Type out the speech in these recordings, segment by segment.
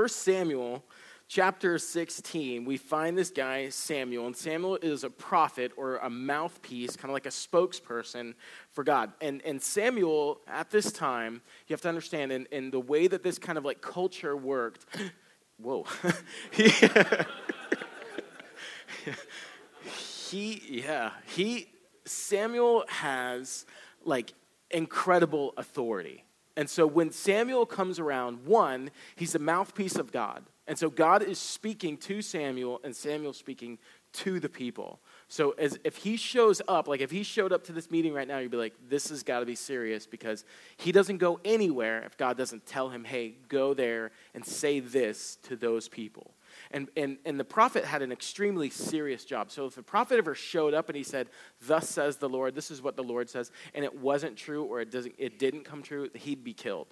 First Samuel chapter 16, we find this guy, Samuel, and Samuel is a prophet or a mouthpiece, kind of like a spokesperson for God. And, and Samuel, at this time, you have to understand, in, in the way that this kind of like culture worked, whoa, he, he, yeah, he, Samuel has like incredible authority. And so when Samuel comes around, one, he's the mouthpiece of God. And so God is speaking to Samuel, and Samuel speaking to the people. So as if he shows up, like if he showed up to this meeting right now, you'd be like, this has got to be serious because he doesn't go anywhere if God doesn't tell him, hey, go there and say this to those people. And, and, and the prophet had an extremely serious job. So if the prophet ever showed up and he said, Thus says the Lord, this is what the Lord says, and it wasn't true or it, doesn't, it didn't come true, he'd be killed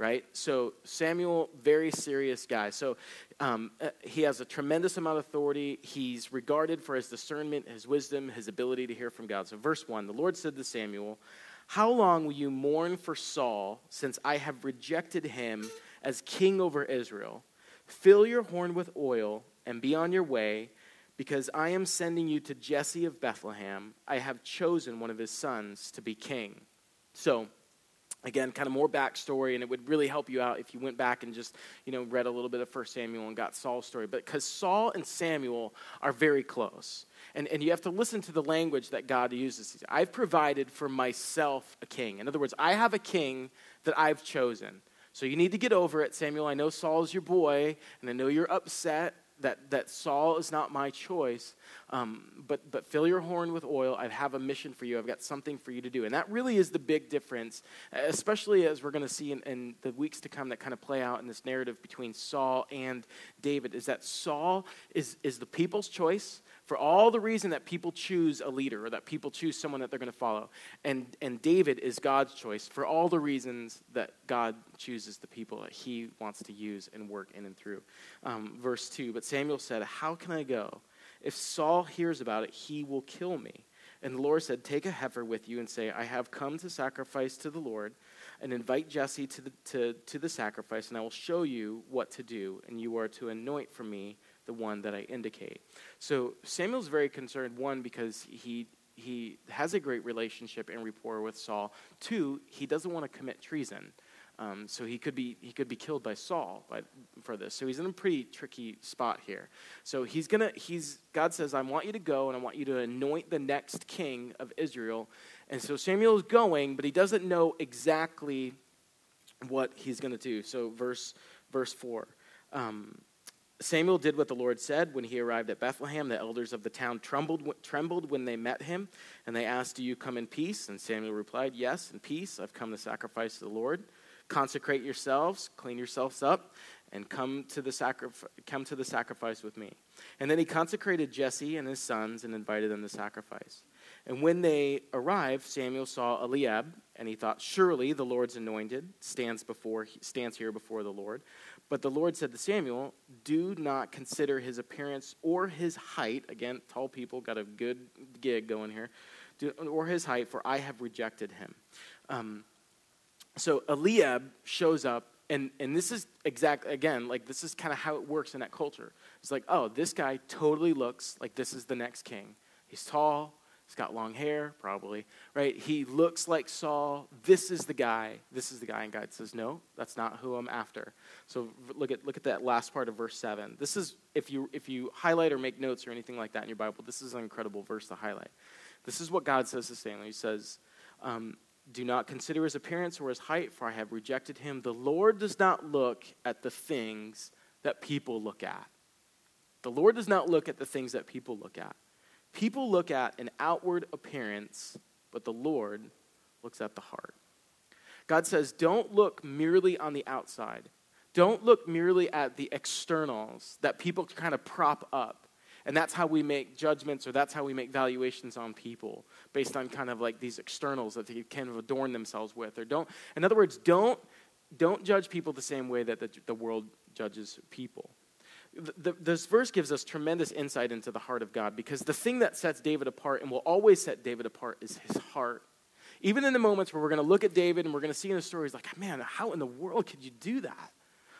right? So Samuel, very serious guy. So um, uh, he has a tremendous amount of authority. He's regarded for his discernment, his wisdom, his ability to hear from God. So verse one, the Lord said to Samuel, "How long will you mourn for Saul, since I have rejected him as king over Israel? Fill your horn with oil and be on your way." Because I am sending you to Jesse of Bethlehem, I have chosen one of his sons to be king. So, again kind of more backstory and it would really help you out if you went back and just you know read a little bit of first samuel and got saul's story but because saul and samuel are very close and, and you have to listen to the language that god uses i've provided for myself a king in other words i have a king that i've chosen so you need to get over it samuel i know saul's your boy and i know you're upset that, that Saul is not my choice, um, but, but fill your horn with oil. I have a mission for you. I've got something for you to do. And that really is the big difference, especially as we're going to see in, in the weeks to come that kind of play out in this narrative between Saul and David, is that Saul is, is the people's choice for all the reason that people choose a leader or that people choose someone that they're going to follow. And, and David is God's choice for all the reasons that God chooses the people that he wants to use and work in and through. Um, verse 2 But Samuel said, How can I go? If Saul hears about it, he will kill me. And the Lord said, Take a heifer with you and say, I have come to sacrifice to the Lord, and invite Jesse to the, to, to the sacrifice, and I will show you what to do, and you are to anoint for me the one that I indicate. So Samuel's very concerned, one, because he, he has a great relationship and rapport with Saul. Two, he doesn't want to commit treason. Um, so he could be he could be killed by Saul by, for this. So he's in a pretty tricky spot here. So he's gonna he's God says, I want you to go and I want you to anoint the next king of Israel. And so Samuel is going, but he doesn't know exactly what he's gonna do. So verse verse four. Um, Samuel did what the Lord said when he arrived at Bethlehem. The elders of the town trembled, trembled when they met him, and they asked, Do you come in peace? And Samuel replied, Yes, in peace. I've come to sacrifice to the Lord. Consecrate yourselves, clean yourselves up, and come to, the come to the sacrifice with me. And then he consecrated Jesse and his sons and invited them to sacrifice. And when they arrived, Samuel saw Eliab, and he thought, Surely the Lord's anointed stands, before, stands here before the Lord. But the Lord said to Samuel, Do not consider his appearance or his height. Again, tall people got a good gig going here. Or his height, for I have rejected him. Um, so Eliab shows up, and, and this is exact, again, like this is kind of how it works in that culture. It's like, oh, this guy totally looks like this is the next king. He's tall, He's got long hair, probably, right? He looks like Saul. This is the guy. This is the guy. And God says, No, that's not who I'm after. So look at, look at that last part of verse 7. This is, if you, if you highlight or make notes or anything like that in your Bible, this is an incredible verse to highlight. This is what God says to Samuel. He says, um, Do not consider his appearance or his height, for I have rejected him. The Lord does not look at the things that people look at. The Lord does not look at the things that people look at. People look at an outward appearance, but the Lord looks at the heart. God says, don't look merely on the outside. Don't look merely at the externals that people kind of prop up. And that's how we make judgments or that's how we make valuations on people based on kind of like these externals that they kind of adorn themselves with. Or don't, in other words, don't, don't judge people the same way that the, the world judges people the, this verse gives us tremendous insight into the heart of God because the thing that sets David apart and will always set David apart is his heart. Even in the moments where we're going to look at David and we're going to see in the stories, like, man, how in the world could you do that?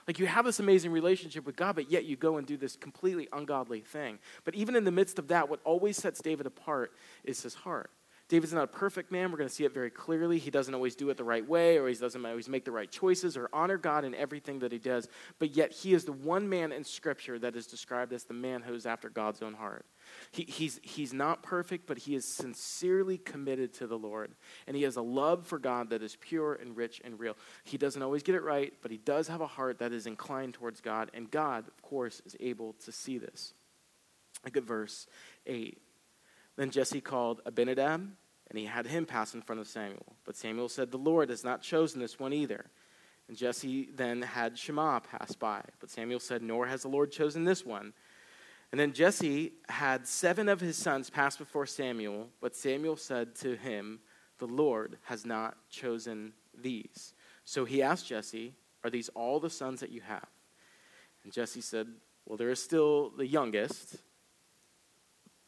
Like you have this amazing relationship with God, but yet you go and do this completely ungodly thing. But even in the midst of that, what always sets David apart is his heart. David's not a perfect man. We're going to see it very clearly. He doesn't always do it the right way, or he doesn't always make the right choices, or honor God in everything that he does. But yet, he is the one man in Scripture that is described as the man who is after God's own heart. He, he's, he's not perfect, but he is sincerely committed to the Lord. And he has a love for God that is pure and rich and real. He doesn't always get it right, but he does have a heart that is inclined towards God. And God, of course, is able to see this. Look at verse 8. Then Jesse called Abinadab and he had him pass in front of Samuel. But Samuel said, The Lord has not chosen this one either. And Jesse then had Shammah pass by. But Samuel said, Nor has the Lord chosen this one. And then Jesse had seven of his sons pass before Samuel. But Samuel said to him, The Lord has not chosen these. So he asked Jesse, Are these all the sons that you have? And Jesse said, Well, there is still the youngest,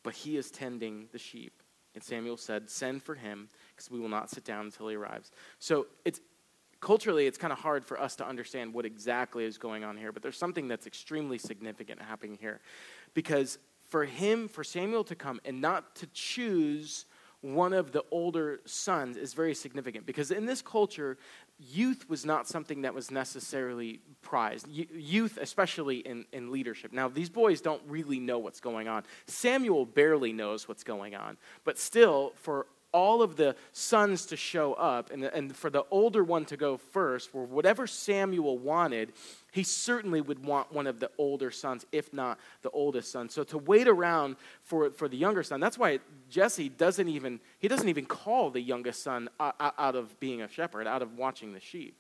but he is tending the sheep. And Samuel said, Send for him, because we will not sit down until he arrives. So it's culturally it's kind of hard for us to understand what exactly is going on here, but there's something that's extremely significant happening here. Because for him, for Samuel to come and not to choose one of the older sons is very significant because in this culture, youth was not something that was necessarily prized. Youth, especially in, in leadership. Now, these boys don't really know what's going on. Samuel barely knows what's going on. But still, for all of the sons to show up and, and for the older one to go first, for whatever Samuel wanted, he certainly would want one of the older sons, if not the oldest son. So to wait around for, for the younger son, that's why Jesse doesn't even, he doesn't even call the youngest son out of being a shepherd, out of watching the sheep.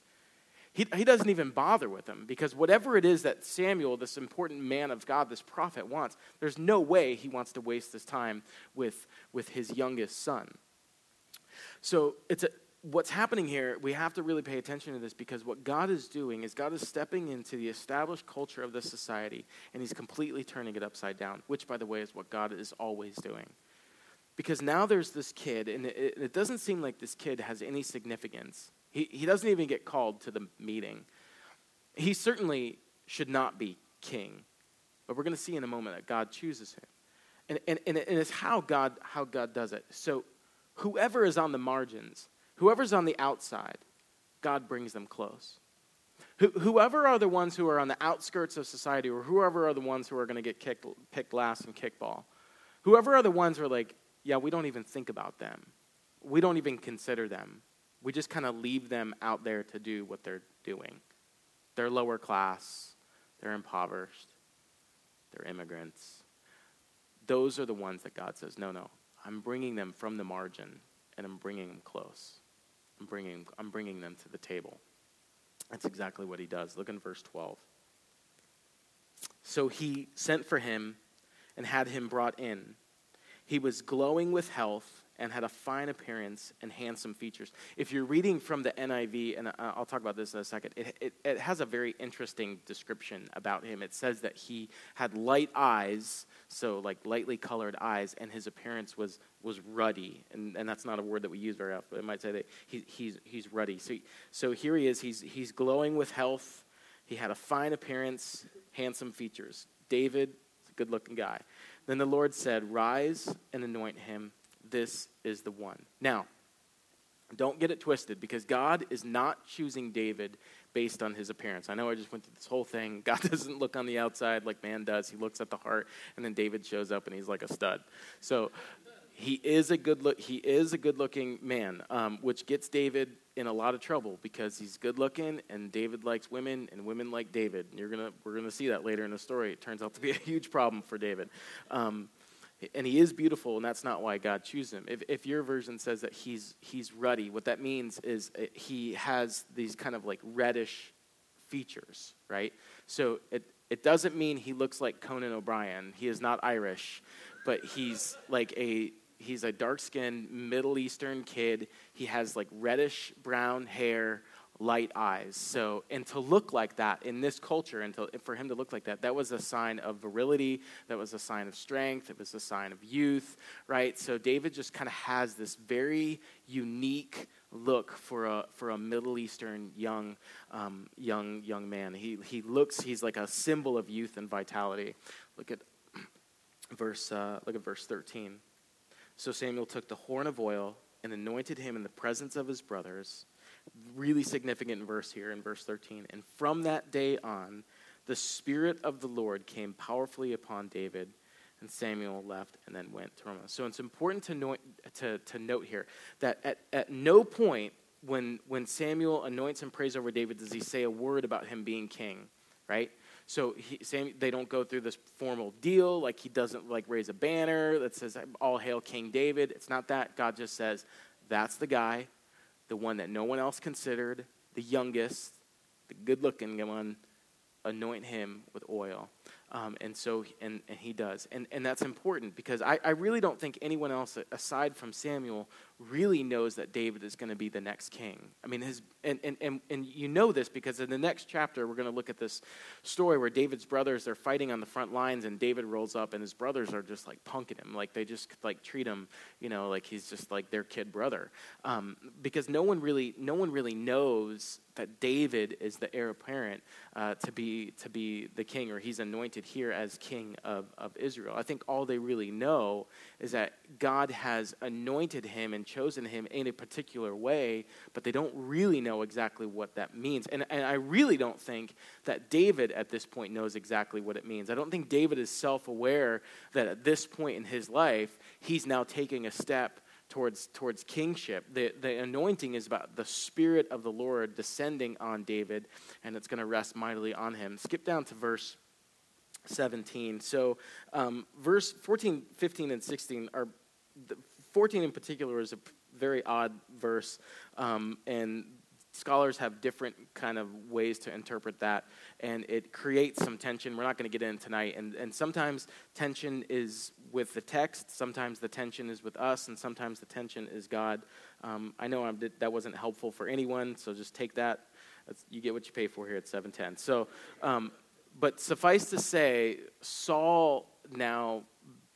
He, he doesn't even bother with him because whatever it is that Samuel, this important man of God, this prophet, wants, there's no way he wants to waste his time with, with his youngest son. So it's a, what's happening here, we have to really pay attention to this because what God is doing is God is stepping into the established culture of this society and he's completely turning it upside down, which, by the way, is what God is always doing. Because now there's this kid, and it, it doesn't seem like this kid has any significance. He, he doesn't even get called to the meeting. He certainly should not be king, but we're going to see in a moment that God chooses him. And, and, and it's how God, how God does it. So whoever is on the margins, whoever's on the outside, God brings them close. whoever are the ones who are on the outskirts of society, or whoever are the ones who are going to get kicked, picked last in kickball, whoever are the ones who are like, yeah, we don't even think about them. We don't even consider them. We just kind of leave them out there to do what they're doing. They're lower class, they're impoverished, they're immigrants. Those are the ones that God says, no, no, I'm bringing them from the margin and I'm bringing them close. I'm bringing, I'm bringing them to the table. That's exactly what he does. Look in verse 12. So he sent for him and had him brought in. He was glowing with health and had a fine appearance and handsome features. If you're reading from the NIV, and uh, I'll talk about this in a second, it, it, it, has a very interesting description about him. It says that he had light eyes, so like lightly colored eyes, and his appearance was, was ruddy. And, and that's not a word that we use very often, but it might say that he, he's, he's ruddy. So, so here he is, he's, he's glowing with health. He had a fine appearance, handsome features. David, a good looking guy. Then the Lord said, Rise and anoint him this is the one. Now, don't get it twisted because God is not choosing David based on his appearance. I know I just went through this whole thing. God doesn't look on the outside like man does. He looks at the heart, and then David shows up and he's like a stud. So he is a good look. He is a good-looking man, um, which gets David in a lot of trouble because he's good-looking, and David likes women, and women like David. You're gonna we're gonna see that later in the story. It turns out to be a huge problem for David. Um, and he is beautiful, and that's not why God chose him. If, if your version says that he's, he's ruddy, what that means is uh, he has these kind of like reddish features, right? So it, it doesn't mean he looks like Conan O'Brien. He is not Irish, but he's like a he's a dark-skinned Middle Eastern kid. He has like reddish brown hair, light eyes. So, and to look like that in this culture, and to, for him to look like that, that was a sign of virility. That was a sign of strength. It was a sign of youth, right? So David just kind of has this very unique look for a for a Middle Eastern young um, young young man. He he looks he's like a symbol of youth and vitality. Look at verse uh, look at verse thirteen. So Samuel took the horn of oil and anointed him in the presence of his brothers really significant verse here in verse 13. And from that day on, the Spirit of the Lord came powerfully upon David, and Samuel left and then went to Ramah. So it's important to note, to, to note here that at, at no point when, when Samuel anoints and prays over David does he say a word about him being king, right? So he, Sam, they don't go through this formal deal, like he doesn't like raise a banner that says "All hail King David." It's not that. God just says, "That's the guy the one that no one else considered, the youngest, the good looking one, anoint him with oil. Um, and so, and, and he does. And, and that's important because I, I really don't think anyone else, aside from Samuel, really knows that David is going to be the next king. I mean, his, and, and, and, and you know this because in the next chapter, we're going to look at this story where David's brothers, they're fighting on the front lines, and David rolls up, and his brothers are just like punking him. Like, they just like treat him, you know, like he's just like their kid brother. Um, because no one really, no one really knows that David is the heir apparent uh, to, be, to be the king, or he's anointed here as king of, of Israel. I think all they really know is that God has anointed him and chosen him in a particular way, but they don't really know exactly what that means. And, and I really don't think that David at this point knows exactly what it means. I don't think David is self aware that at this point in his life, he's now taking a step towards, towards kingship. The, the anointing is about the Spirit of the Lord descending on David, and it's going to rest mightily on him. Skip down to verse 17. So, um, verse 14, 15, and 16 are, 14 in particular is a very odd verse, um, and scholars have different kind of ways to interpret that and it creates some tension. We're not going to get in tonight and, and sometimes tension is with the text sometimes the tension is with us and sometimes the tension is god. Um, i know that wasn't helpful for anyone so just take that. That's, you get what you pay for here at 710 so um, but suffice to say saul now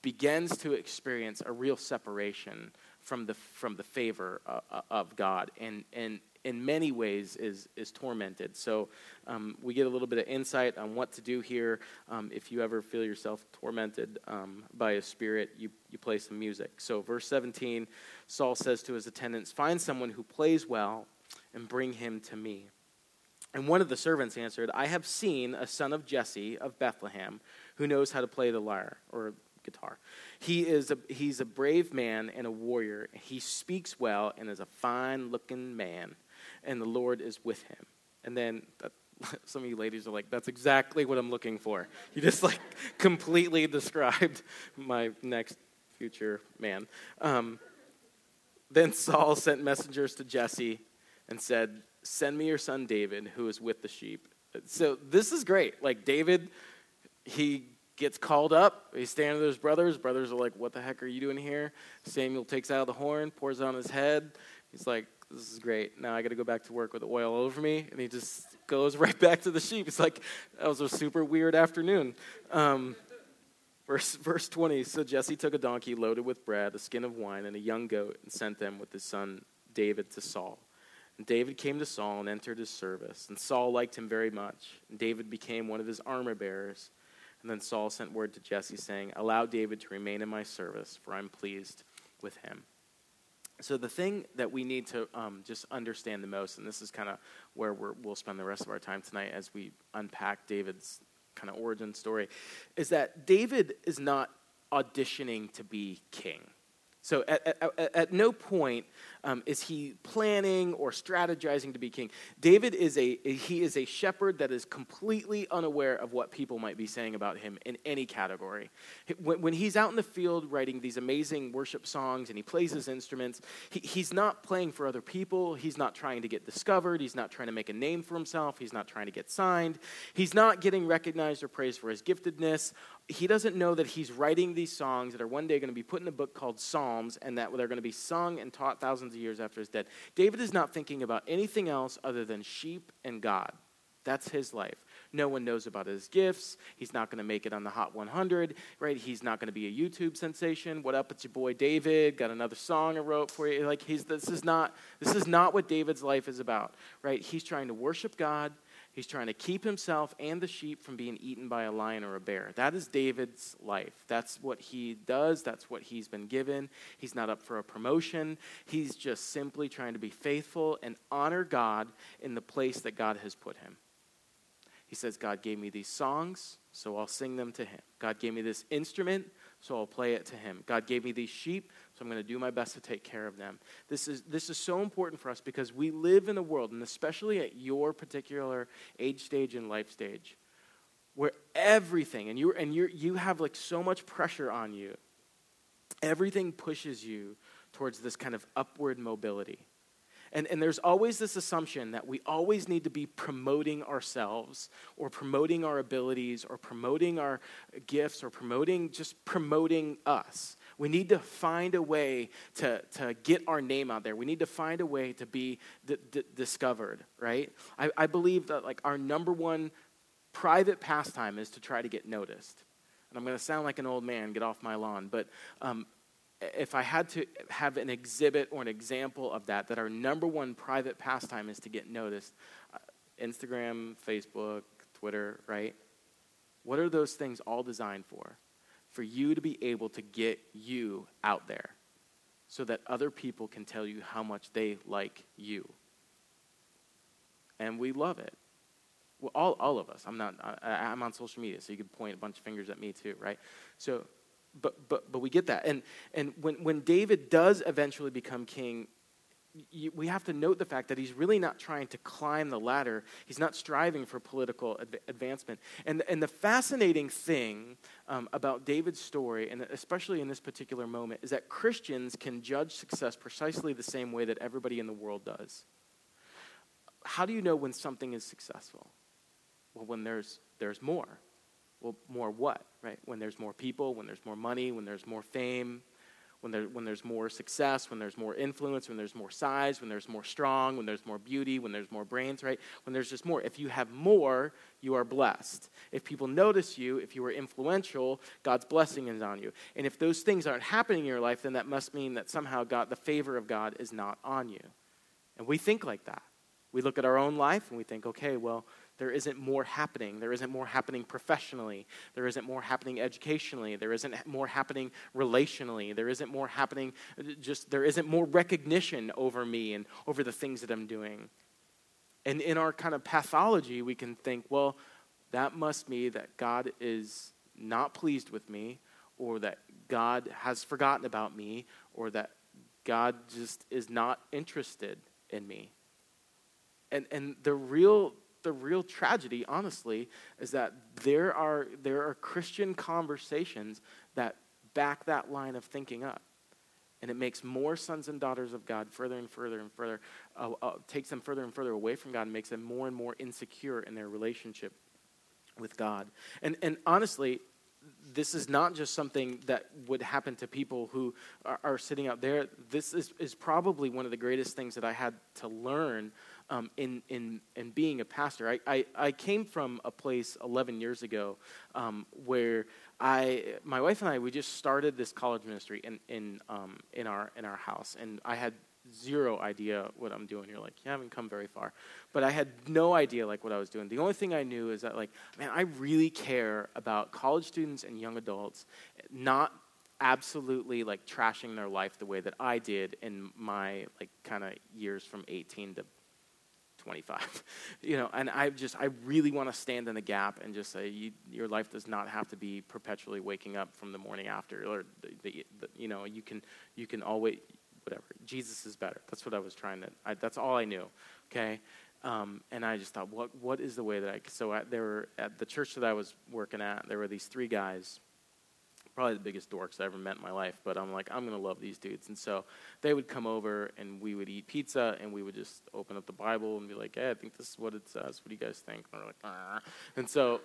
begins to experience a real separation from the, from the favor uh, uh, of God and, and in many ways is, is tormented. So um, we get a little bit of insight on what to do here. Um, if you ever feel yourself tormented um, by a spirit, you, you play some music. So, verse 17, Saul says to his attendants, Find someone who plays well and bring him to me. And one of the servants answered, I have seen a son of Jesse of Bethlehem who knows how to play the lyre or guitar. He is a, he's a brave man and a warrior. He speaks well and is a fine looking man, and the Lord is with him. And then that, some of you ladies are like, that's exactly what I'm looking for. You just like completely described my next future man. Um, then Saul sent messengers to Jesse and said, Send me your son David, who is with the sheep. So this is great. Like, David, he gets called up. He's standing with his brothers. Brothers are like, What the heck are you doing here? Samuel takes out the horn, pours it on his head. He's like, This is great. Now I got to go back to work with oil over me. And he just goes right back to the sheep. It's like, That was a super weird afternoon. Um, verse, verse 20 So Jesse took a donkey loaded with bread, a skin of wine, and a young goat, and sent them with his son David to Saul. And David came to Saul and entered his service. And Saul liked him very much. And David became one of his armor bearers. And then Saul sent word to Jesse, saying, Allow David to remain in my service, for I'm pleased with him. So, the thing that we need to um, just understand the most, and this is kind of where we will spend the rest of our time tonight as we unpack David's kind of origin story, is that David is not auditioning to be king. So, at, at, at no point um, is he planning or strategizing to be king? David is a he is a shepherd that is completely unaware of what people might be saying about him in any category. When, when he's out in the field writing these amazing worship songs and he plays his instruments, he, he's not playing for other people. He's not trying to get discovered. He's not trying to make a name for himself. He's not trying to get signed. He's not getting recognized or praised for his giftedness. He doesn't know that he's writing these songs that are one day going to be put in a book called Psalms and that they're going to be sung and taught thousands of years after his death. David is not thinking about anything else other than sheep and God. That's his life. No one knows about his gifts. He's not going to make it on the Hot 100, right? He's not going to be a YouTube sensation. What up? It's your boy David. Got another song I wrote for you. Like he's this is not this is not what David's life is about, right? He's trying to worship God. He's trying to keep himself and the sheep from being eaten by a lion or a bear. That is David's life. That's what he does. That's what he's been given. He's not up for a promotion. He's just simply trying to be faithful and honor God in the place that God has put him. He says, God gave me these songs, so I'll sing them to him. God gave me this instrument, so I'll play it to him. God gave me these sheep, so I'm going to do my best to take care of them. This is, this is so important for us because we live in a world, and especially at your particular age stage and life stage, where everything, and, you and you you have like so much pressure on you, everything pushes you towards this kind of upward mobility. And, and there's always this assumption that we always need to be promoting ourselves or promoting our abilities or promoting our gifts or promoting, just promoting us. We need to find a way to, to get our name out there. We need to find a way to be d- d- discovered, right? I, I believe that like our number one private pastime is to try to get noticed. And I'm going to sound like an old man, get off my lawn, but um, if I had to have an exhibit or an example of that, that our number one private pastime is to get noticed, uh, Instagram, Facebook, Twitter, right? What are those things all designed for? For you to be able to get you out there so that other people can tell you how much they like you. And we love it. Well, all, all of us. I'm not. I, I'm on social media, so you could point a bunch of fingers at me too, right? So but, but, but we get that. And, and when, when David does eventually become king, we have to note the fact that he's really not trying to climb the ladder. He's not striving for political adv- advancement. And, and the fascinating thing um, about David's story, and especially in this particular moment, is that Christians can judge success precisely the same way that everybody in the world does. How do you know when something is successful? Well, when there's, there's more. Well, more what, right? When there's more people, when there's more money, when there's more fame, when, there, when there's more success, when there's more influence, when there's more size, when there's more strong, when there's more beauty, when there's more brains, right? When there's just more. If you have more, you are blessed. If people notice you, if you are influential, God's blessing is on you. And if those things aren't happening in your life, then that must mean that somehow God, the favor of God is not on you. And we think like that. We look at our own life and we think, okay, well, there isn't more happening. There isn't more happening professionally. There isn't more happening educationally. There isn't more happening relationally. There isn't more happening, just there isn't more recognition over me and over the things that I'm doing. And in our kind of pathology, we can think, well, that must mean that God is not pleased with me, or that God has forgotten about me, or that God just is not interested in me. And, and the real the real tragedy, honestly, is that there are, there are Christian conversations that back that line of thinking up. And it makes more sons and daughters of God further and further and further, uh, uh, takes them further and further away from God and makes them more and more insecure in their relationship with God. And, and honestly, this is not just something that would happen to people who are, are sitting out there. This is, is probably one of the greatest things that I had to learn um, in, in, in being a pastor. I, I, I, came from a place 11 years ago um, where I, my wife and I, we just started this college ministry in, in, um, in, our, in our house. And I had zero idea what I'm doing. You're like, you haven't come very far. But I had no idea like what I was doing. The only thing I knew is that like, man, I really care about college students and young adults not absolutely like trashing their life the way that I did in my like kind of years from 18 to 25. you know, and I just, I really want to stand in the gap and just say, you, your life does not have to be perpetually waking up from the morning after, or the, the, the, you know, you can, you can always, whatever. Jesus is better. That's what I was trying to. I, that's all I knew. Okay. Um, and I just thought, what, what is the way that I? So I, there were at the church that I was working at, there were these three guys probably the biggest dorks I ever met in my life, but I'm like, I'm to love these dudes. And so they would come over and we would eat pizza and we would just open up the Bible and be like, hey, I think this is what it says. What do you guys think? And we're like. And so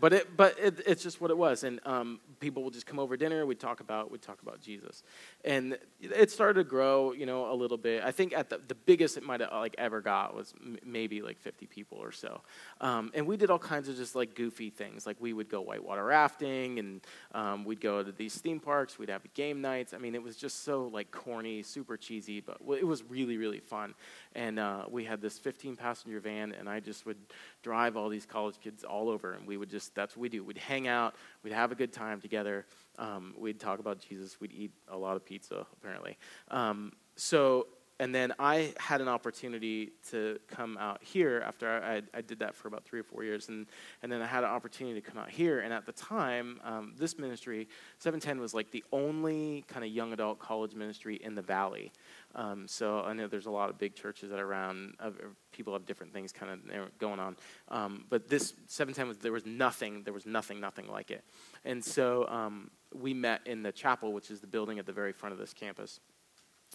but it, but it, it's just what it was. And um, people would just come over dinner. We'd talk about, we'd talk about Jesus, and it started to grow, you know, a little bit. I think at the, the biggest it might have like ever got was m- maybe like 50 people or so. Um, and we did all kinds of just like goofy things. Like we would go whitewater rafting, and um, we'd go to these theme parks. We'd have game nights. I mean, it was just so like corny, super cheesy, but it was really, really fun. And uh, we had this 15 passenger van, and I just would drive all these college kids all over, and we would just, that's what we do. We'd hang out, we'd have a good time together, um, we'd talk about Jesus, we'd eat a lot of pizza, apparently. Um, so and then I had an opportunity to come out here after I, I, did that for about three or four years, and, and then I had an opportunity to come out here. And at the time, um, this ministry, 710, was like the only kind of young adult college ministry in the valley. Um, so I know there's a lot of big churches that are around. Uh, people have different things kind of going on, um, but this 710 was there was nothing, there was nothing, nothing like it. And so um, we met in the chapel, which is the building at the very front of this campus.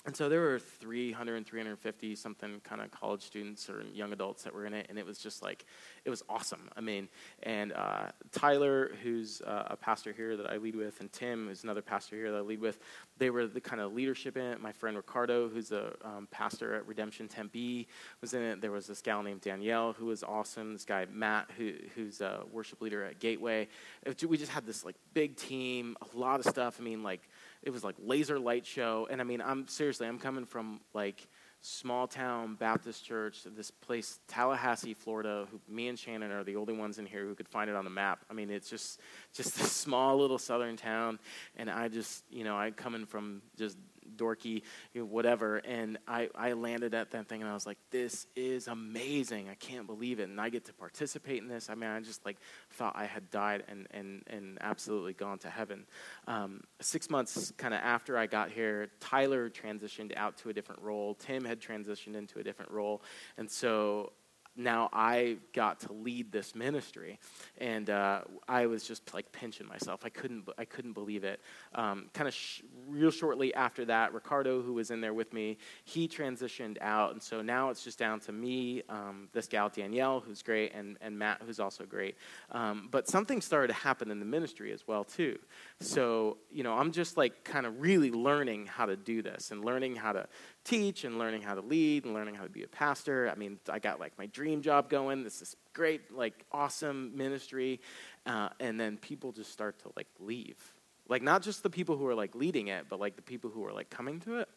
And so there were 300 350 something kind of college students or young adults that were in it, and it was just like, it was awesome. I mean, and uh, Tyler, who's uh, a pastor here that I lead with, and Tim, who's another pastor here that I lead with, they were the kind of leadership in it. My friend Ricardo, who's a um, pastor at Redemption Tempe, was in it. There was this gal named Danielle who was awesome. This guy Matt, who, who's a worship leader at Gateway. We just had this like big team, a lot of stuff. I mean, like it was like laser light show. And I mean, I'm seriously, I'm coming from like small town Baptist church, this place, Tallahassee, Florida. Who, me and Shannon are the only ones in here who could find it on the map. I mean, it's just just this small little southern town, and I just, you know, I coming from just dorky, you know, whatever. And I, I landed at that thing and I was like, this is amazing. I can't believe it. And I get to participate in this. I mean, I just like thought I had died and, and, and absolutely gone to heaven. Um, six months kind of after I got here, Tyler transitioned out to a different role. Tim had transitioned into a different role. And so now I got to lead this ministry, and uh, I was just like pinching myself. I couldn't, I couldn't believe it. Um, kind of sh- real shortly after that, Ricardo, who was in there with me, he transitioned out, and so now it's just down to me, um, this gal Danielle, who's great, and and Matt, who's also great. Um, but something started to happen in the ministry as well too. So you know, I'm just like kind of really learning how to do this and learning how to teach and learning how to lead and learning how to be a pastor. I mean, I got like my dream job going. This is great, like awesome ministry. Uh, and then people just start to like leave. Like, not just the people who are like leading it, but like the people who are like coming to it.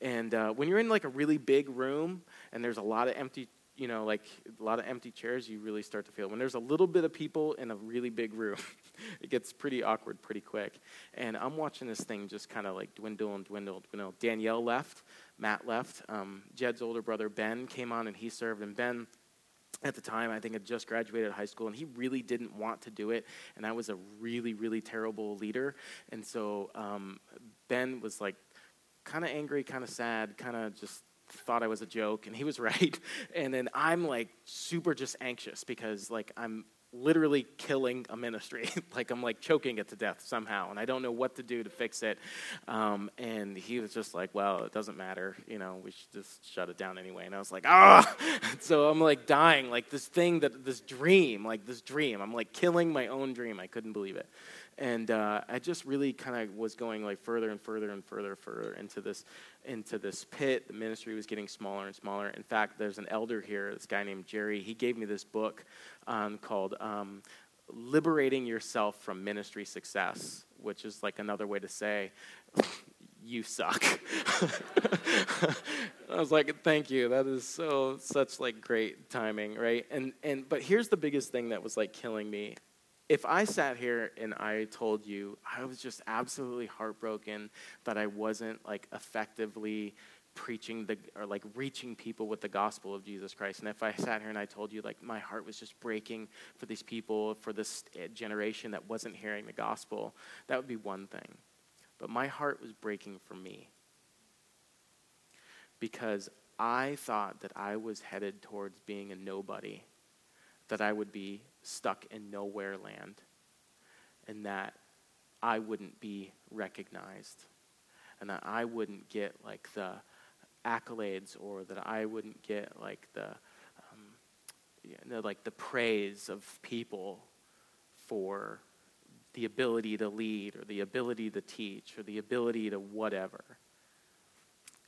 And uh, when you're in like a really big room and there's a lot of empty you know, like a lot of empty chairs, you really start to feel. When there's a little bit of people in a really big room, it gets pretty awkward pretty quick. And I'm watching this thing just kind of like dwindle and dwindle, dwindle. Danielle left, Matt left. Um, Jed's older brother Ben came on and he served, and Ben at the time, I think had just graduated high school, and he really didn't want to do it. And I was a really, really terrible leader. And so um, Ben was like kind of angry, kind of sad, kind of just thought I was a joke, and he was right. And then I'm like super just anxious because like I'm literally killing a ministry. like I'm like choking it to death somehow, and I don't know what to do to fix it. Um, and he was just like, "Well, it doesn't matter. You know, we should just shut it down anyway." And I was like, "Ah!" so I'm like dying, like this thing that this dream, like this dream. I'm like killing my own dream. I couldn't believe it and uh, I just really kind of was going like further and further and further, further into this into this pit. The ministry was getting smaller and smaller. In fact, there's an elder here, this guy named Jerry. He gave me this book um, called um, "Liberating Yourself from Ministry Success," which is like another way to say. you suck. I was like, thank you. That is so such like great timing, right? And and but here's the biggest thing that was like killing me if I sat here and I told you I was just absolutely heartbroken that I wasn't like effectively preaching the or like reaching people with the gospel of Jesus Christ and if I sat here and I told you like my heart was just breaking for these people for this eh, generation that wasn't hearing the gospel that would be one thing. But my heart was breaking for me. Because I thought that I was headed towards being a nobody that I would be stuck in nowhere land and that I wouldn't be recognized and that I wouldn't get like the accolades or that I wouldn't get like the um, you know, like the praise of people for the ability to lead or the ability to teach or the ability to whatever.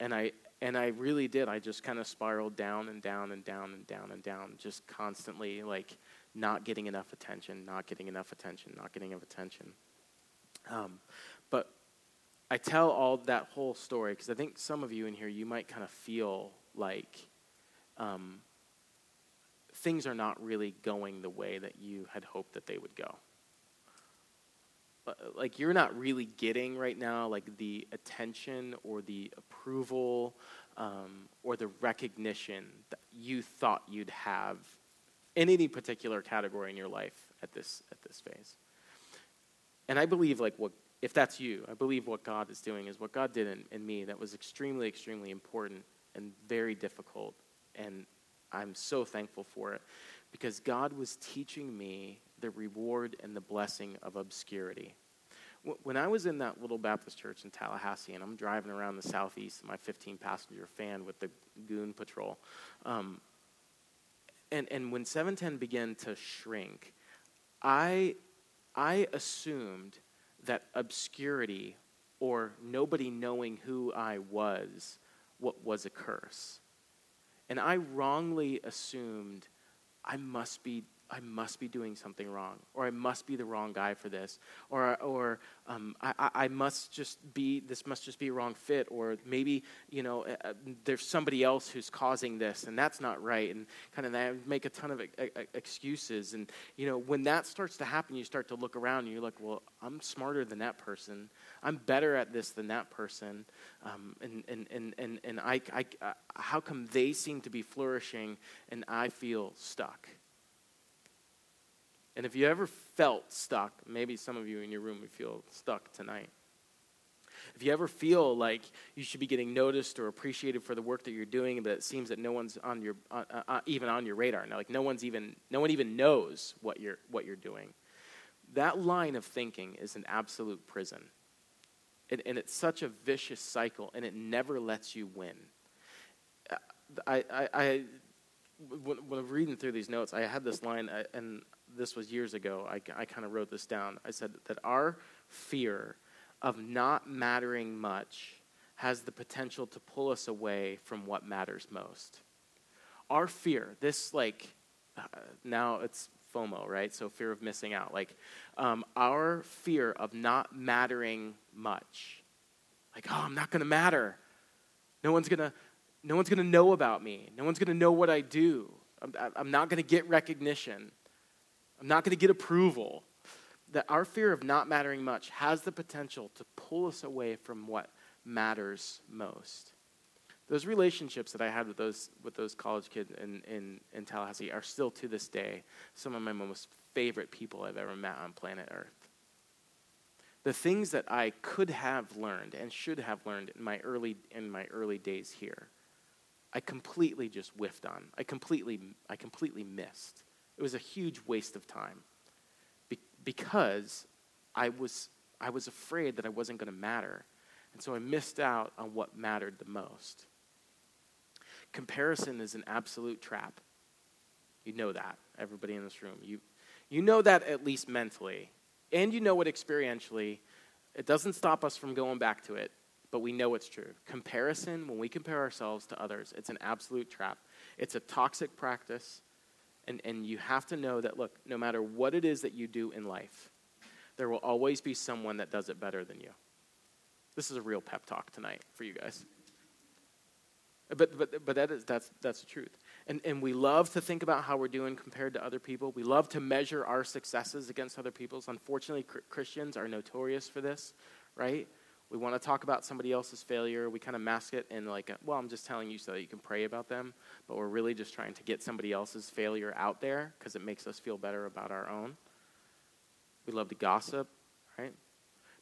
And I and I really did. I just kind of spiraled down and down and down and down and down, just constantly like not getting enough attention, not getting enough attention, not getting enough attention. Um, but I tell all that whole story because I think some of you in here, you might kind of feel like um, things are not really going the way that you had hoped that they would go. Like you're not really getting right now like the attention or the approval um, or the recognition that you thought you'd have in any particular category in your life at this at this phase. And I believe like what if that's you, I believe what God is doing is what God did in, in me that was extremely, extremely important and very difficult. And I'm so thankful for it because God was teaching me the reward and the blessing of obscurity. When I was in that little Baptist church in Tallahassee and I'm driving around the southeast in my 15 passenger fan with the goon patrol, um, and, and when 710 began to shrink, I, I assumed that obscurity or nobody knowing who I was what was a curse. And I wrongly assumed I must be I must be doing something wrong, or I must be the wrong guy for this, or, or um, I, I must just be, this must just be a wrong fit, or maybe, you know, uh, there's somebody else who's causing this, and that's not right, and kind of make a ton of excuses. And, you know, when that starts to happen, you start to look around, and you're like, well, I'm smarter than that person. I'm better at this than that person. Um, and, and, and, and, and I, I, uh, how come they seem to be flourishing, and I feel stuck? And if you ever felt stuck, maybe some of you in your room would feel stuck tonight. If you ever feel like you should be getting noticed or appreciated for the work that you're doing, but it seems that no one's on your, uh, uh, uh even on your radar, now, like no one's even, no one even knows what you're, what you're doing, that line of thinking is an absolute prison. And, and it's such a vicious cycle, and it never lets you win. Uh, I, I, I when, when reading through these notes, I had this line, and this was years ago, I, I kind of wrote this down. I said that our fear of not mattering much has the potential to pull us away from what matters most. Our fear, this like, uh, now it's FOMO, right? So fear of missing out. Like, um, our fear of not mattering much. Like, oh, I'm not going to matter. No one's going to. No one's going to know about me. No one's going to know what I do. I'm, I'm not going to get recognition. I'm not going to get approval. That our fear of not mattering much has the potential to pull us away from what matters most. Those relationships that I had with those, with those college kids in, in, in Tallahassee are still to this day some of my most favorite people I've ever met on planet Earth. The things that I could have learned and should have learned in my early, in my early days here, I completely just whiffed on. I completely, I completely missed. It was a huge waste of time Be- because I was, I was afraid that I wasn't going to matter. And so I missed out on what mattered the most. Comparison is an absolute trap. You know that, everybody in this room. You, you know that at least mentally. And you know it experientially. It doesn't stop us from going back to it, but we know it's true. Comparison, when we compare ourselves to others, it's an absolute trap. It's a toxic practice. And, and you have to know that, look, no matter what it is that you do in life, there will always be someone that does it better than you. This is a real pep talk tonight for you guys. But, but, but that is, that's, that's the truth. And, and we love to think about how we're doing compared to other people. We love to measure our successes against other people's. Unfortunately, Christians are notorious for this, right? We want to talk about somebody else's failure. We kind of mask it in like, well, I'm just telling you so that you can pray about them. But we're really just trying to get somebody else's failure out there because it makes us feel better about our own. We love to gossip, right?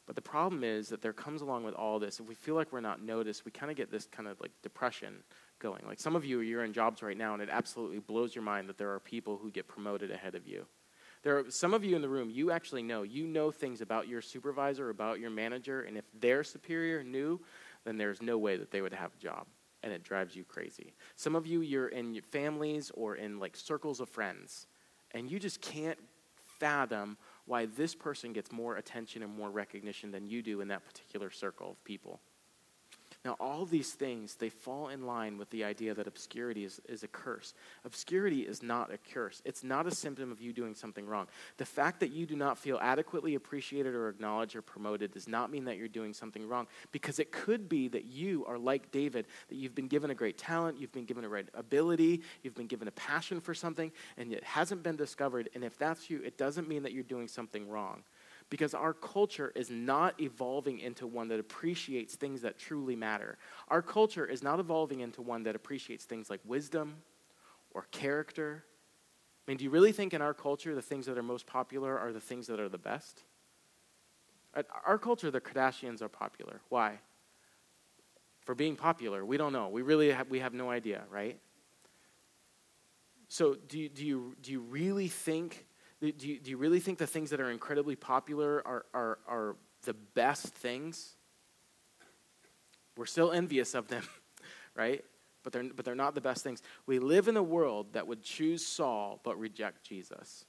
But the problem is that there comes along with all this, if we feel like we're not noticed, we kind of get this kind of like depression going. Like some of you, you're in jobs right now, and it absolutely blows your mind that there are people who get promoted ahead of you. There are some of you in the room, you actually know. You know things about your supervisor, about your manager, and if their superior knew, then there's no way that they would have a job. And it drives you crazy. Some of you, you're in your families or in like circles of friends, and you just can't fathom why this person gets more attention and more recognition than you do in that particular circle of people. Now, all these things, they fall in line with the idea that obscurity is, is a curse. Obscurity is not a curse. It's not a symptom of you doing something wrong. The fact that you do not feel adequately appreciated or acknowledged or promoted does not mean that you're doing something wrong, because it could be that you are like David, that you've been given a great talent, you've been given a great ability, you've been given a passion for something, and it hasn't been discovered. And if that's you, it doesn't mean that you're doing something wrong because our culture is not evolving into one that appreciates things that truly matter. Our culture is not evolving into one that appreciates things like wisdom or character. I mean, do you really think in our culture the things that are most popular are the things that are the best? At our culture, the Kardashians are popular. Why? For being popular, we don't know. We really have, we have no idea, right? So, do you, do, you, do you really think do you, do you really think the things that are incredibly popular are, are, are the best things? We're still envious of them, right? But they're, but they're not the best things. We live in a world that would choose Saul but reject Jesus.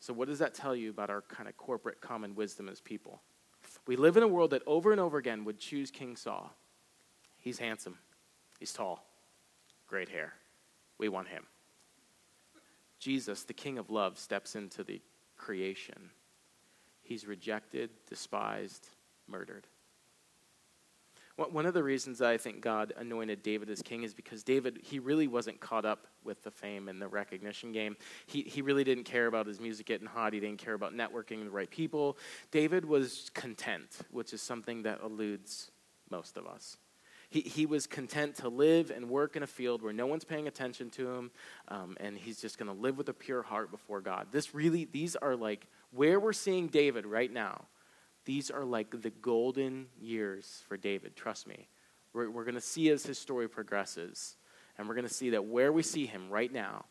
So, what does that tell you about our kind of corporate common wisdom as people? We live in a world that over and over again would choose King Saul. He's handsome, he's tall, great hair. We want him. Jesus, the King of love, steps into the creation. He's rejected, despised, murdered. One of the reasons I think God anointed David as king is because David, he really wasn't caught up with the fame and the recognition game. He, he really didn't care about his music getting hot. He didn't care about networking the right people. David was content, which is something that eludes most of us. He, he was content to live and work in a field where no one's paying attention to him, um, and he's just going to live with a pure heart before God. This really, these are like where we're seeing David right now. These are like the golden years for David, trust me. We're, we're going to see as his story progresses, and we're going to see that where we see him right now,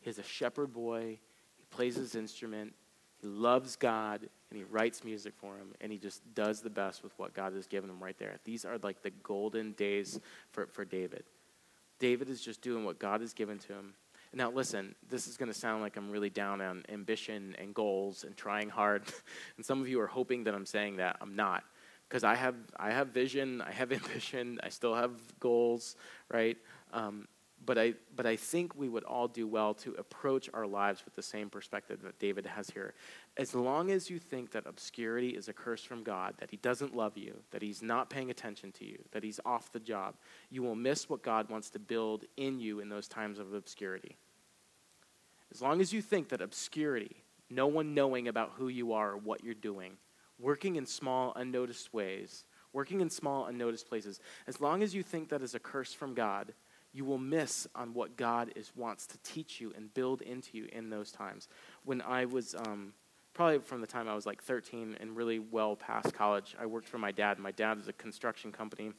he's a shepherd boy, he plays his instrument, he loves God, and he writes music for him, and he just does the best with what God has given him right there. These are like the golden days for, for David. David is just doing what God has given to him. Now, listen, this is going to sound like I'm really down on ambition and goals and trying hard. and some of you are hoping that I'm saying that. I'm not. Because I have, I have vision, I have ambition, I still have goals, right? Um, but I, but I think we would all do well to approach our lives with the same perspective that David has here. As long as you think that obscurity is a curse from God, that he doesn't love you, that he's not paying attention to you, that he's off the job, you will miss what God wants to build in you in those times of obscurity. As long as you think that obscurity, no one knowing about who you are or what you're doing, working in small, unnoticed ways, working in small, unnoticed places, as long as you think that is a curse from God, you will miss on what God is wants to teach you and build into you in those times. When I was um, probably from the time I was like 13 and really well past college, I worked for my dad. My dad is a construction company,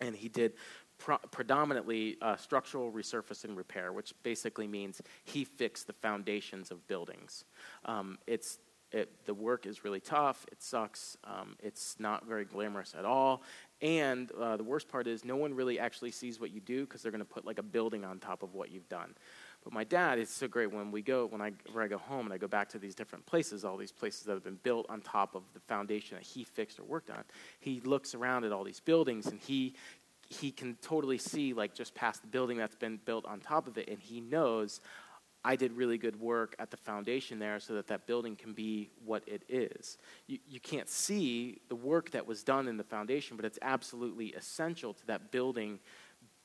and he did pro- predominantly uh, structural resurfacing repair, which basically means he fixed the foundations of buildings. Um, it's it, the work is really tough. It sucks. Um, it's not very glamorous at all. And uh, the worst part is, no one really actually sees what you do because they're going to put like a building on top of what you've done. But my dad is so great when we go, when I, when I go home and I go back to these different places, all these places that have been built on top of the foundation that he fixed or worked on. He looks around at all these buildings and he he can totally see like just past the building that's been built on top of it and he knows I did really good work at the foundation there so that that building can be what it is. You, you can't see the work that was done in the foundation, but it's absolutely essential to that building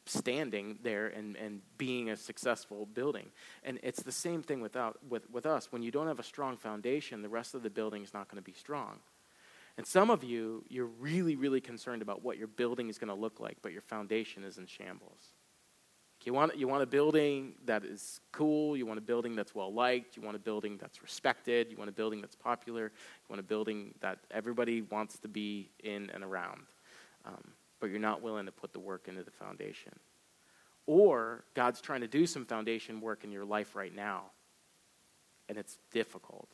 standing there and, and being a successful building. And it's the same thing without, with, with us. When you don't have a strong foundation, the rest of the building is not going to be strong. And some of you, you're really, really concerned about what your building is going to look like, but your foundation is in shambles. You want, you want a building that is cool. You want a building that's well liked. You want a building that's respected. You want a building that's popular. You want a building that everybody wants to be in and around. Um, but you're not willing to put the work into the foundation. Or God's trying to do some foundation work in your life right now, and it's difficult.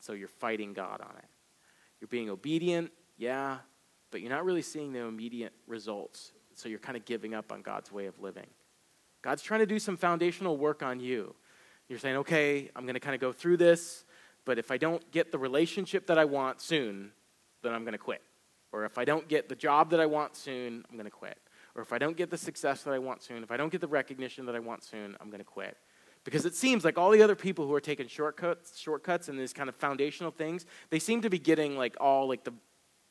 So you're fighting God on it. You're being obedient, yeah, but you're not really seeing the immediate results. So you're kind of giving up on God's way of living. God's trying to do some foundational work on you. You're saying, okay, I'm going to kind of go through this, but if I don't get the relationship that I want soon, then I'm going to quit. Or if I don't get the job that I want soon, I'm going to quit. Or if I don't get the success that I want soon, if I don't get the recognition that I want soon, I'm going to quit. Because it seems like all the other people who are taking shortcuts, shortcuts and these kind of foundational things, they seem to be getting like all like the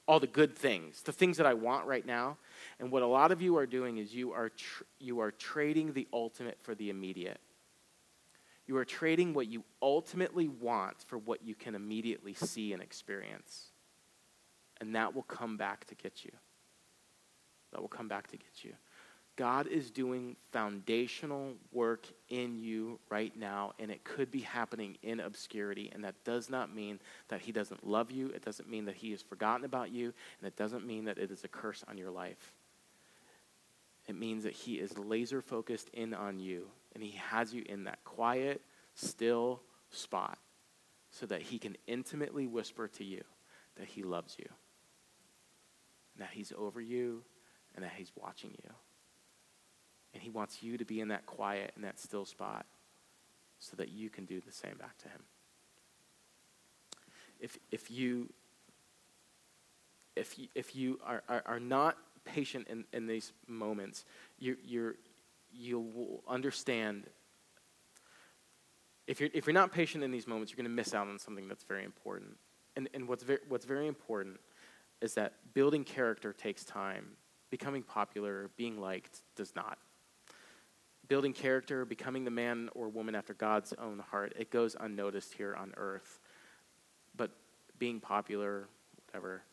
all the good things, the things that I want right now. And what a lot of you are doing is you are tr- you are trading the ultimate for the immediate. You are trading what you ultimately want for what you can immediately see and experience. And that will come back to get you. That will come back to get you. God is doing foundational work in you right now, and it could be happening in obscurity. And that does not mean that He doesn't love you. It doesn't mean that He has forgotten about you. And it doesn't mean that it is a curse on your life. It means that He is laser focused in on you, and He has you in that quiet, still spot so that He can intimately whisper to you that He loves you, and that He's over you, and that He's watching you. And He wants you to be in that quiet and that still spot so that you can do the same back to Him. If, if you if you, if you are, are, are not patient in, in these moments, you, you're, you will understand. If you're, if you're not patient in these moments, you're going to miss out on something that's very important. And, and what's, very, what's very important is that building character takes time. Becoming popular, being liked, does not building character, becoming the man or woman after God's own heart, it goes unnoticed here on earth. But being popular, whatever,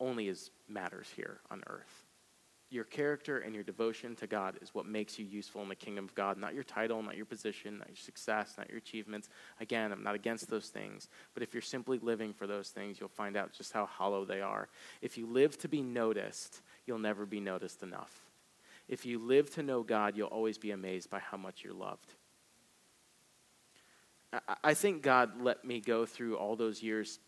only is matters here on earth. Your character and your devotion to God is what makes you useful in the kingdom of God, not your title, not your position, not your success, not your achievements. Again, I'm not against those things, but if you're simply living for those things, you'll find out just how hollow they are. If you live to be noticed, you'll never be noticed enough. If you live to know God, you'll always be amazed by how much you're loved. I think God let me go through all those years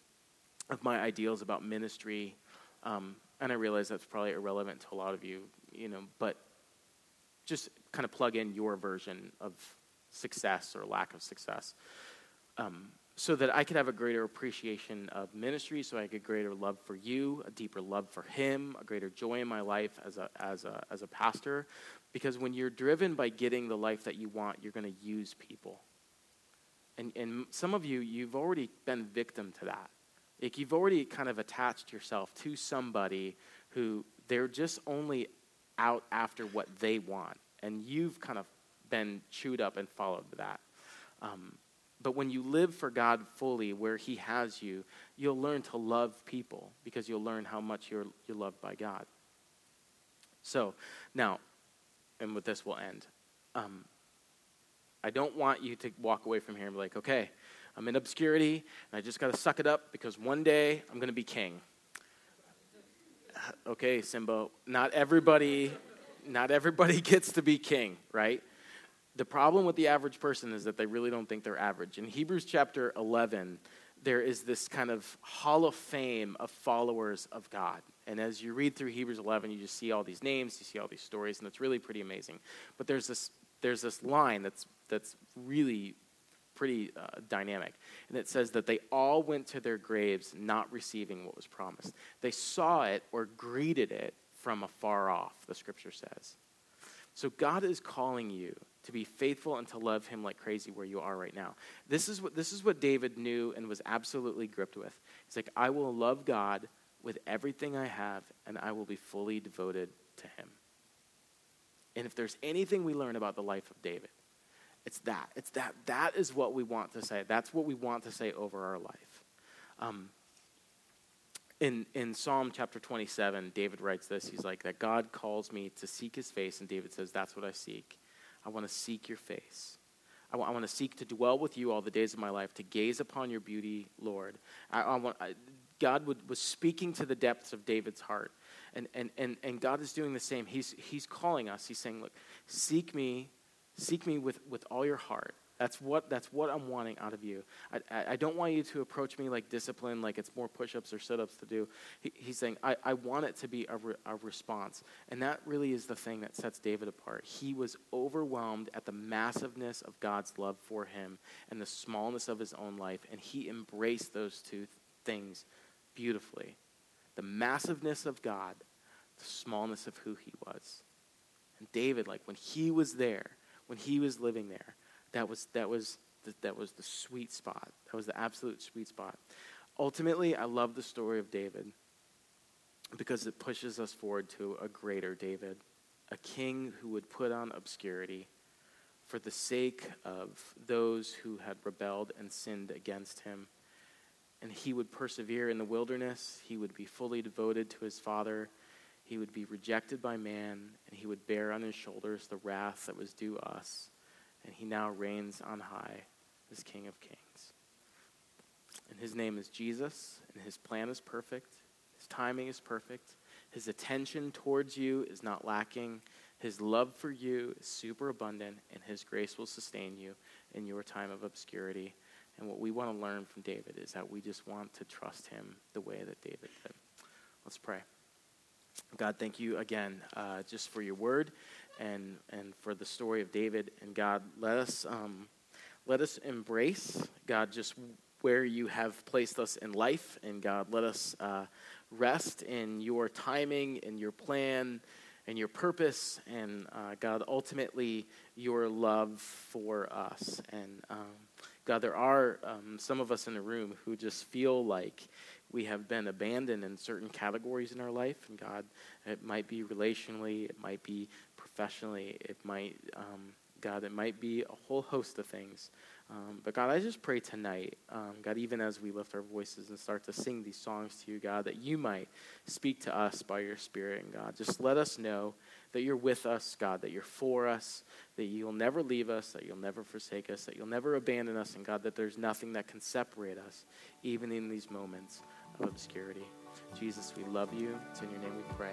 of my ideals about ministry, um, and I realize that's probably irrelevant to a lot of you, you know, but just kind of plug in your version of success or lack of success. Um, so that I could have a greater appreciation of ministry, so I get greater love for you, a deeper love for Him, a greater joy in my life as a, as a, as a pastor. Because when you're driven by getting the life that you want, you're going to use people. And, and some of you, you've already been victim to that. Like you've already kind of attached yourself to somebody who they're just only out after what they want. And you've kind of been chewed up and followed that. Um, but when you live for God fully, where He has you, you'll learn to love people because you'll learn how much you're, you're loved by God. So, now, and with this we'll end. Um, I don't want you to walk away from here and be like, okay, I'm in obscurity and I just got to suck it up because one day I'm going to be king. Okay, Simba, not everybody not everybody gets to be king, right? The problem with the average person is that they really don't think they're average. In Hebrews chapter 11, there is this kind of hall of fame of followers of God. And as you read through Hebrews 11, you just see all these names, you see all these stories, and it's really pretty amazing. But there's this, there's this line that's, that's really pretty uh, dynamic. And it says that they all went to their graves not receiving what was promised. They saw it or greeted it from afar off, the scripture says. So God is calling you to be faithful and to love him like crazy where you are right now. This is what this is what David knew and was absolutely gripped with. He's like, I will love God with everything I have, and I will be fully devoted to him. And if there's anything we learn about the life of David, it's that. It's that. That is what we want to say. That's what we want to say over our life. Um, in, in Psalm chapter 27, David writes this. He's like, that God calls me to seek his face, and David says, That's what I seek. I want to seek your face. I want, I want to seek to dwell with you all the days of my life, to gaze upon your beauty, Lord. I, I want, I, God would, was speaking to the depths of David's heart. And, and, and, and God is doing the same. He's, he's calling us. He's saying, Look, seek me, seek me with, with all your heart. That's what, that's what I'm wanting out of you. I, I, don't want you to approach me like discipline, like it's more push ups or sit ups to do. He, he's saying, I, I want it to be a, re, a response. And that really is the thing that sets David apart. He was overwhelmed at the massiveness of God's love for him and the smallness of his own life, and he embraced those two things beautifully the massiveness of God, the smallness of who he was. And David, like when he was there, when he was living there, that was that was the, that was the sweet spot. That was the absolute sweet spot. Ultimately, I love the story of David because it pushes us forward to a greater David, a king who would put on obscurity for the sake of those who had rebelled and sinned against him. And he would persevere in the wilderness. He would be fully devoted to his father. He would be rejected by man, and he would bear on his shoulders the wrath that was due us and he now reigns on high as King of Kings. And his name is Jesus, and his plan is perfect, his timing is perfect, his attention towards you is not lacking, his love for you is super abundant, and his grace will sustain you in your time of obscurity. And what we want to learn from David is that we just want to trust him the way that David did. Let's pray. God, thank you again uh, just for your word and, and for the story of David. And God, let us, um, let us embrace, God, just where you have placed us in life. And God, let us uh, rest in your timing and your plan and your purpose. And uh, God, ultimately, your love for us. And um, God, there are um, some of us in the room who just feel like we have been abandoned in certain categories in our life. And God, it might be relationally, it might be professionally, it might, um, God, it might be a whole host of things. Um, but God, I just pray tonight, um, God, even as we lift our voices and start to sing these songs to you, God, that you might speak to us by your Spirit. And God, just let us know that you're with us, God, that you're for us, that you'll never leave us, that you'll never forsake us, that you'll never abandon us, and God, that there's nothing that can separate us, even in these moments of obscurity. Jesus, we love you. It's in your name we pray.